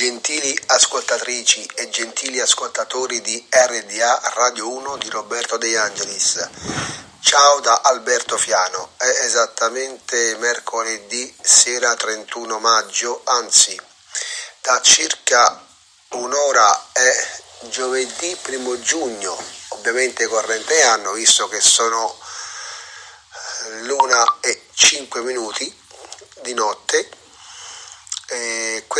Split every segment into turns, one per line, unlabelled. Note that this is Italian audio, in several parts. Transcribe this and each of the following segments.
Gentili ascoltatrici e gentili ascoltatori di RDA Radio 1 di Roberto De Angelis. Ciao da Alberto Fiano. È esattamente mercoledì sera 31 maggio, anzi, da circa un'ora è giovedì 1 giugno, ovviamente corrente anno, visto che sono eh, l'una e 5 minuti di notte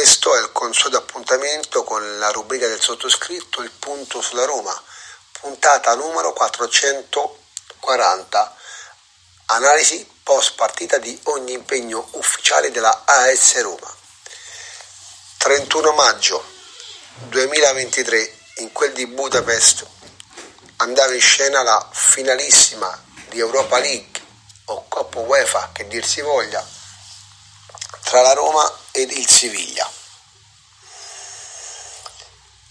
questo è il consueto appuntamento con la rubrica del sottoscritto Il punto sulla Roma, puntata numero 440. Analisi post partita di ogni impegno ufficiale della AS Roma. 31 maggio 2023, in quel di Budapest, andava in scena la finalissima di Europa League o Coppa UEFA, che dir si voglia, tra la Roma ed il Siviglia.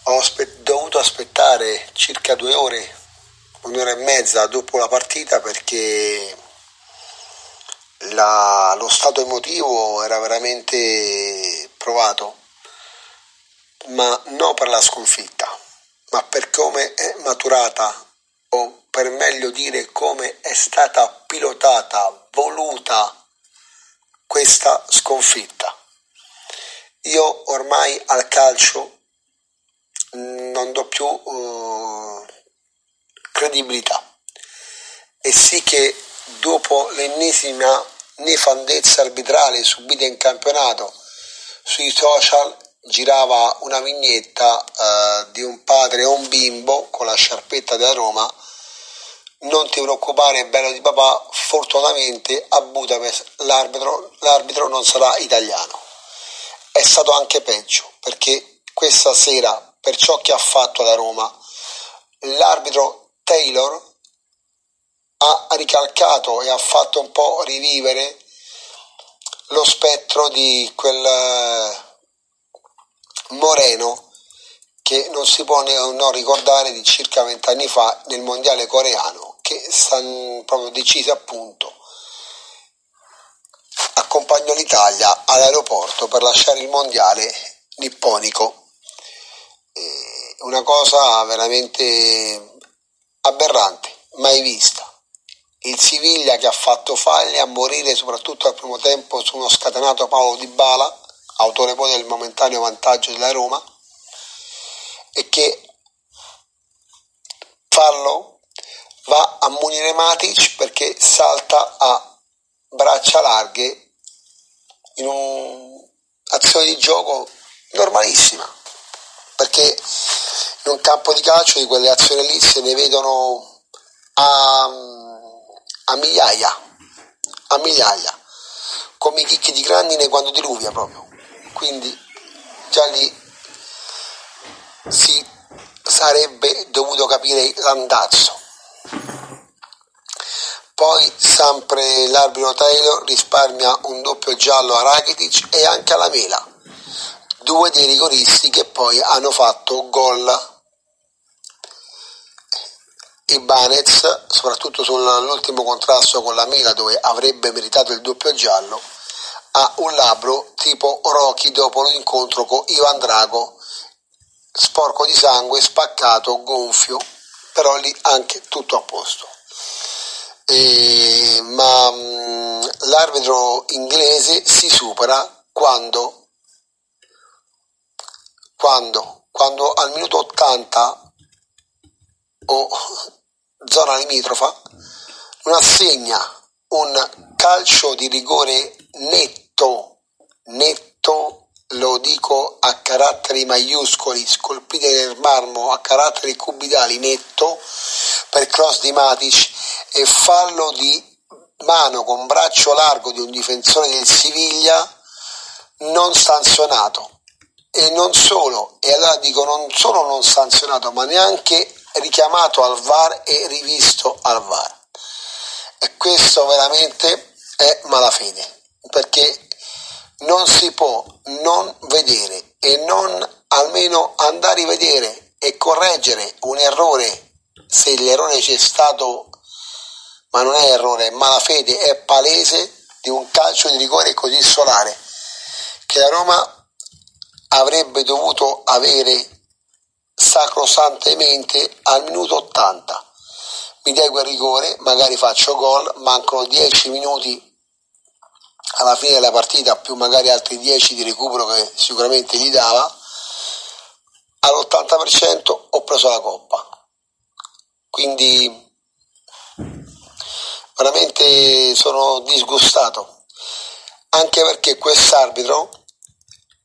Ho dovuto aspettare circa due ore, un'ora e mezza dopo la partita perché la, lo stato emotivo era veramente provato, ma non per la sconfitta, ma per come è maturata o per meglio dire come è stata pilotata, voluta questa sconfitta. Io ormai al calcio non do più uh, credibilità e sì che dopo l'ennesima nefandezza arbitrale subita in campionato sui social girava una vignetta uh, di un padre e un bimbo con la sciarpetta della Roma non ti preoccupare bello di papà, fortunatamente a Budapest l'arbitro, l'arbitro non sarà italiano. È stato anche peggio perché questa sera, per ciò che ha fatto la Roma, l'arbitro Taylor ha ricalcato e ha fatto un po' rivivere lo spettro di quel eh, Moreno che non si può non ricordare di circa vent'anni fa nel mondiale coreano che stanno proprio decise appunto accompagnò l'Italia all'aeroporto per lasciare il mondiale nipponico. Una cosa veramente aberrante mai vista. Il Siviglia che ha fatto faglie a morire soprattutto al primo tempo su uno scatenato Paolo Di Bala autore poi del momentaneo vantaggio della Roma e che fallo va a munire Matic perché salta a braccia larghe in un'azione di gioco normalissima perché in un campo di calcio di quelle azioni lì se ne vedono a, a migliaia a migliaia come i chicchi di grandine quando diluvia proprio quindi già lì si sarebbe dovuto capire l'andazzo. Poi sempre l'arbitro Taylor risparmia un doppio giallo a Rakitic e anche alla Mela, due dei rigoristi che poi hanno fatto gol. Ibanez, soprattutto sull'ultimo contrasto con la Mela dove avrebbe meritato il doppio giallo, ha un labbro tipo Rocky dopo l'incontro con Ivan Drago sporco di sangue, spaccato, gonfio, però lì anche tutto a posto. E, ma mh, mm, l'arbitro inglese si supera quando, quando, quando al minuto 80 o zona limitrofa non assegna un calcio di rigore netto, netto lo dico a caratteri maiuscoli scolpiti nel marmo a caratteri cubitali netto per cross di Matic e fallo di mano con braccio largo di un difensore del Siviglia non sanzionato. E non solo e allora dico non solo non sanzionato ma neanche richiamato al VAR e rivisto al VAR. E questo veramente è malafede perché non si può non vedere e non almeno andare a rivedere e correggere un errore se l'errore c'è stato ma non è errore, è malafede, è palese di un calcio di rigore così solare che la Roma avrebbe dovuto avere sacrosantemente al minuto 80. Mi dai quel rigore, magari faccio gol, mancano 10 minuti alla fine della partita, più magari altri 10 di recupero che sicuramente gli dava, all'80% ho preso la coppa. Quindi veramente sono disgustato, anche perché quest'arbitro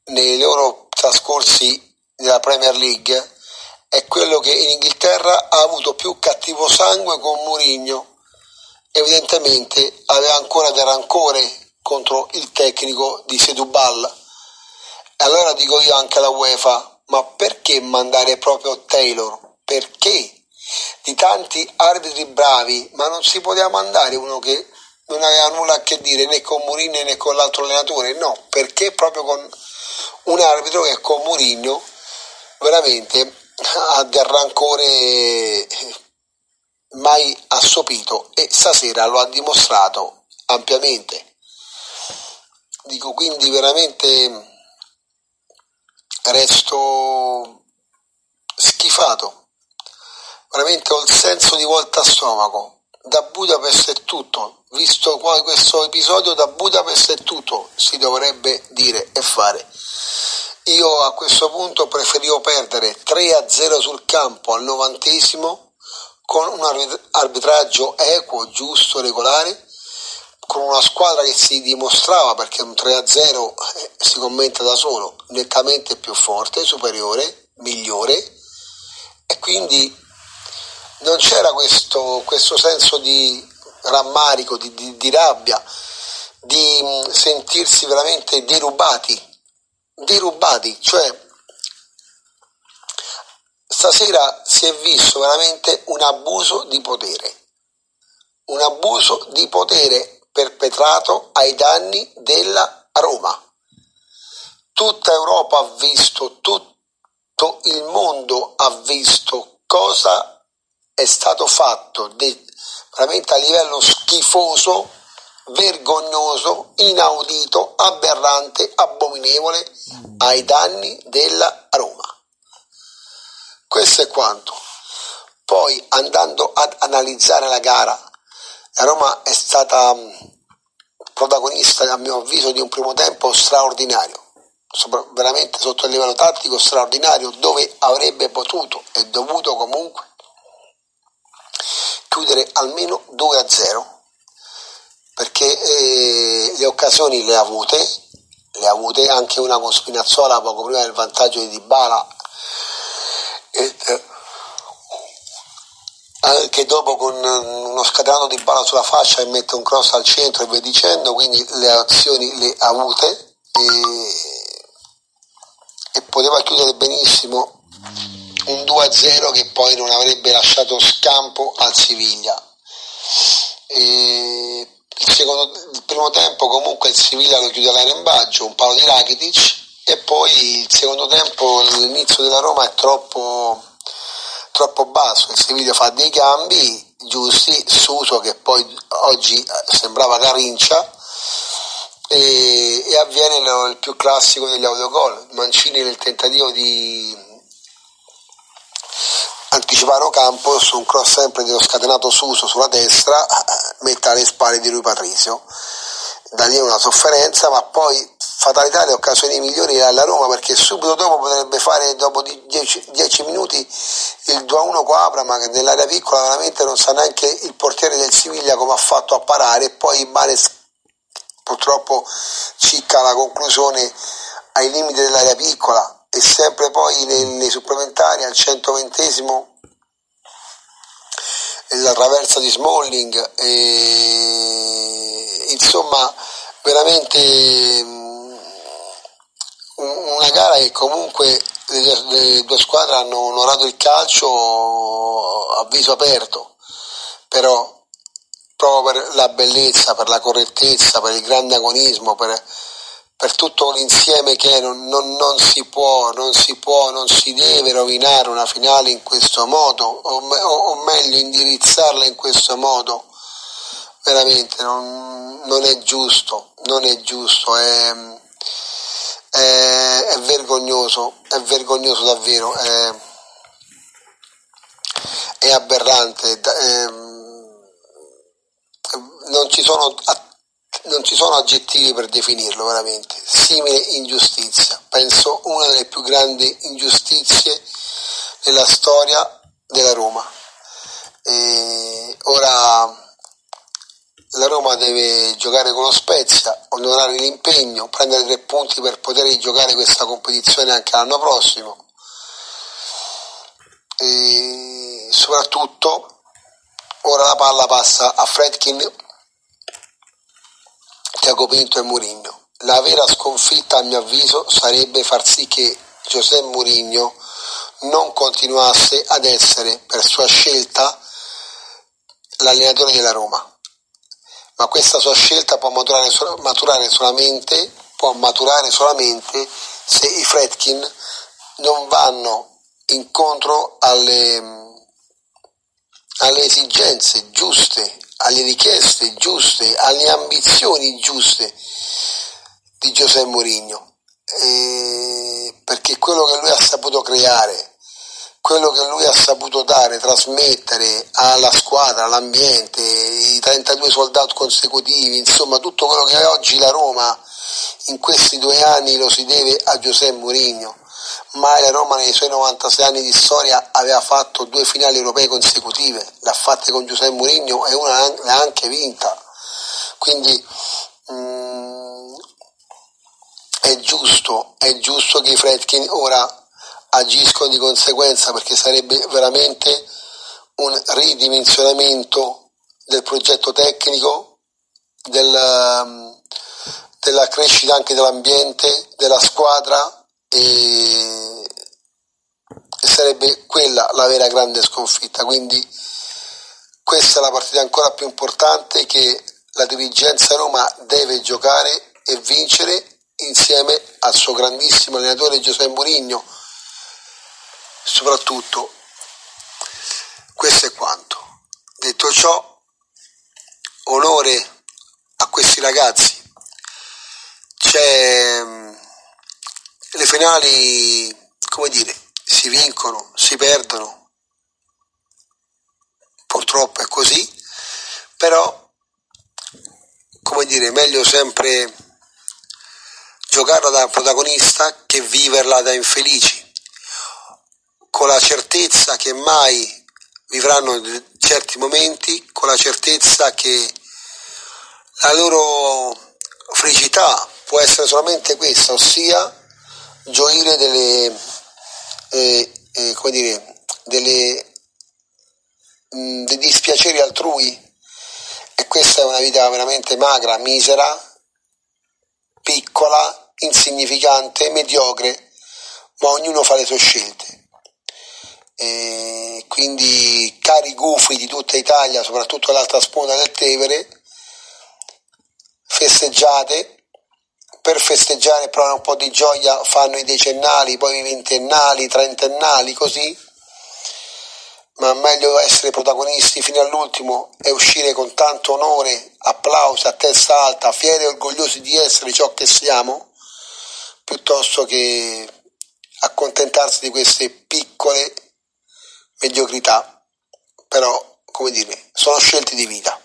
nei loro trascorsi della Premier League è quello che in Inghilterra ha avuto più cattivo sangue con Mourinho. Evidentemente aveva ancora del rancore contro il tecnico di Sedubal. E allora dico io anche alla UEFA, ma perché mandare proprio Taylor? Perché? Di tanti arbitri bravi, ma non si poteva mandare uno che non aveva nulla a che dire né con Mourinho né con l'altro allenatore, no, perché proprio con un arbitro che con Mourinho veramente ha del rancore mai assopito e stasera lo ha dimostrato ampiamente. Dico quindi veramente resto schifato, veramente ho il senso di volta a stomaco. Da Budapest è tutto, visto questo episodio da Budapest è tutto, si dovrebbe dire e fare. Io a questo punto preferivo perdere 3 a 0 sul campo al novantesimo con un arbitraggio equo, giusto, regolare, con una squadra che si dimostrava, perché un 3 a 0 eh, si commenta da solo, nettamente più forte, superiore, migliore, e quindi non c'era questo, questo senso di rammarico, di, di, di rabbia, di mm, sentirsi veramente derubati derubati, cioè stasera si è visto veramente un abuso di potere, un abuso di potere perpetrato ai danni della Roma. Tutta Europa ha visto, tutto il mondo ha visto cosa è stato fatto de, veramente a livello schifoso vergognoso, inaudito, aberrante, abominevole ai danni della Roma. Questo è quanto. Poi andando ad analizzare la gara, la Roma è stata mm, protagonista, a mio avviso, di un primo tempo straordinario, veramente sotto il livello tattico straordinario, dove avrebbe potuto e dovuto comunque chiudere almeno 2 a 0 perché eh, le occasioni le ha avute, le ha avute anche una con Spinazzola poco prima del vantaggio di Dybala e, eh, anche dopo con uno scatenato di bala sulla fascia e mette un cross al centro e via dicendo, quindi le azioni le ha avute e, e poteva chiudere benissimo un 2-0 che poi non avrebbe lasciato scampo al Siviglia. Il, secondo, il primo tempo comunque il Siviglia lo chiude all'arembaggio, un palo di Rakitic e poi il secondo tempo l'inizio della Roma è troppo, troppo basso, il Siviglia fa dei cambi giusti, Suso che poi oggi sembrava Carincia e, e avviene lo, il più classico degli autogol, Mancini nel tentativo di anticipare campo su un cross sempre dello scatenato Suso sulla destra mette alle spalle di lui Patrizio. Da lì una sofferenza ma poi fatalità le occasioni migliori alla Roma perché subito dopo potrebbe fare dopo 10 minuti il 2-1 con Abram che nell'area piccola veramente non sa neanche il portiere del Siviglia come ha fatto a parare. E poi Ibanez purtroppo cicca la conclusione ai limiti dell'area piccola e sempre poi nei, nei supplementari al 120esimo la traversa di Smalling e insomma veramente mm, una gara che comunque le, le due squadre hanno onorato il calcio a viso aperto però proprio per la bellezza, per la correttezza, per il grande agonismo, per, per tutto l'insieme che non, non, non, si può, non si può, non si deve rovinare una finale in questo modo, o, o, meglio indirizzarla in questo modo, veramente non, non è giusto, non è giusto, è, è, è vergognoso, è vergognoso davvero, è, è aberrante, è, non, ci sono, non ci sono aggettivi per definirlo veramente, simile ingiustizia, penso una delle più grandi ingiustizie nella storia della Roma. E ora la Roma deve giocare con lo Spezia, onorare l'impegno, prendere tre punti per poter giocare questa competizione anche l'anno prossimo. E soprattutto ora la palla passa a Fredkin, Tiago Pinto e Mourinho. La vera sconfitta a mio avviso sarebbe far sì che Giuseppe Mourinho non continuasse ad essere per sua scelta l'allenatore della Roma ma questa sua scelta può maturare, maturare, solamente, può maturare solamente se i Fredkin non vanno incontro alle, alle esigenze giuste, alle richieste giuste, alle ambizioni giuste di Giuseppe Mourinho. Perché quello che lui ha saputo creare quello che lui ha saputo dare, trasmettere alla squadra, all'ambiente, i 32 soldati consecutivi, insomma tutto quello che è oggi la Roma in questi due anni lo si deve a Giuseppe Mourinho. Mai la Roma nei suoi 96 anni di storia aveva fatto due finali europee consecutive, l'ha fatta con Giuseppe Mourinho e una l'ha anche vinta. Quindi mh, mm, è giusto, è giusto che i Fredkin ora agiscono di conseguenza perché sarebbe veramente un ridimensionamento del progetto tecnico, del, della crescita anche dell'ambiente, della squadra e sarebbe quella la vera grande sconfitta. Quindi questa è la partita ancora più importante che la dirigenza Roma deve giocare e vincere insieme al suo grandissimo allenatore Giuseppe Mourinho soprattutto questo è quanto. Detto ciò, onore a questi ragazzi. C'è mm, le finali, come dire, si vincono, si perdono. Purtroppo è così, però come dire, meglio sempre giocarla da protagonista che viverla da infelici con la certezza che mai vivranno certi momenti, con la certezza che la loro felicità può essere solamente questa, ossia gioire delle, eh, eh, come dire, delle, mh, mm, dei dispiaceri altrui e questa è una vita veramente magra, misera, piccola, insignificante, mediocre, ma ognuno fa le sue scelte. E quindi cari gufi di tutta Italia, soprattutto l'altra sponda del Tevere, festeggiate, per festeggiare provare un po' di gioia fanno i decennali, poi i ventennali, i trentennali, così, ma meglio essere protagonisti fino all'ultimo e uscire con tanto onore, applausi a testa alta, fieri e orgogliosi di essere ciò che siamo, piuttosto che accontentarsi di queste piccole mediocrità, però, come dire, sono scelte di vita.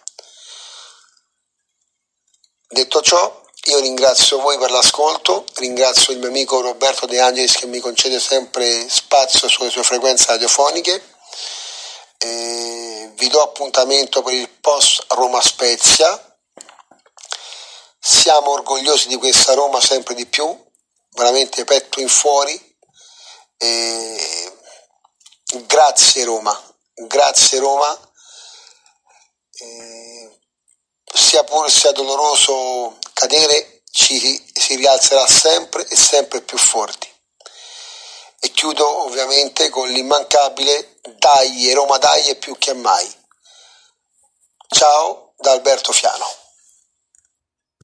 Detto ciò, io ringrazio voi per l'ascolto, ringrazio il mio amico Roberto De Angelis che mi concede sempre spazio sulle sue frequenze radiofoniche. E vi do appuntamento per il post Roma Spezia. Siamo orgogliosi di questa Roma sempre di più, veramente petto in fuori. E Grazie Roma, grazie Roma, eh, sia pure sia doloroso cadere, ci si rialzerà sempre e sempre più forti. E chiudo ovviamente con l'immancabile Dai Roma Dai più che mai. Ciao da Alberto Fiano.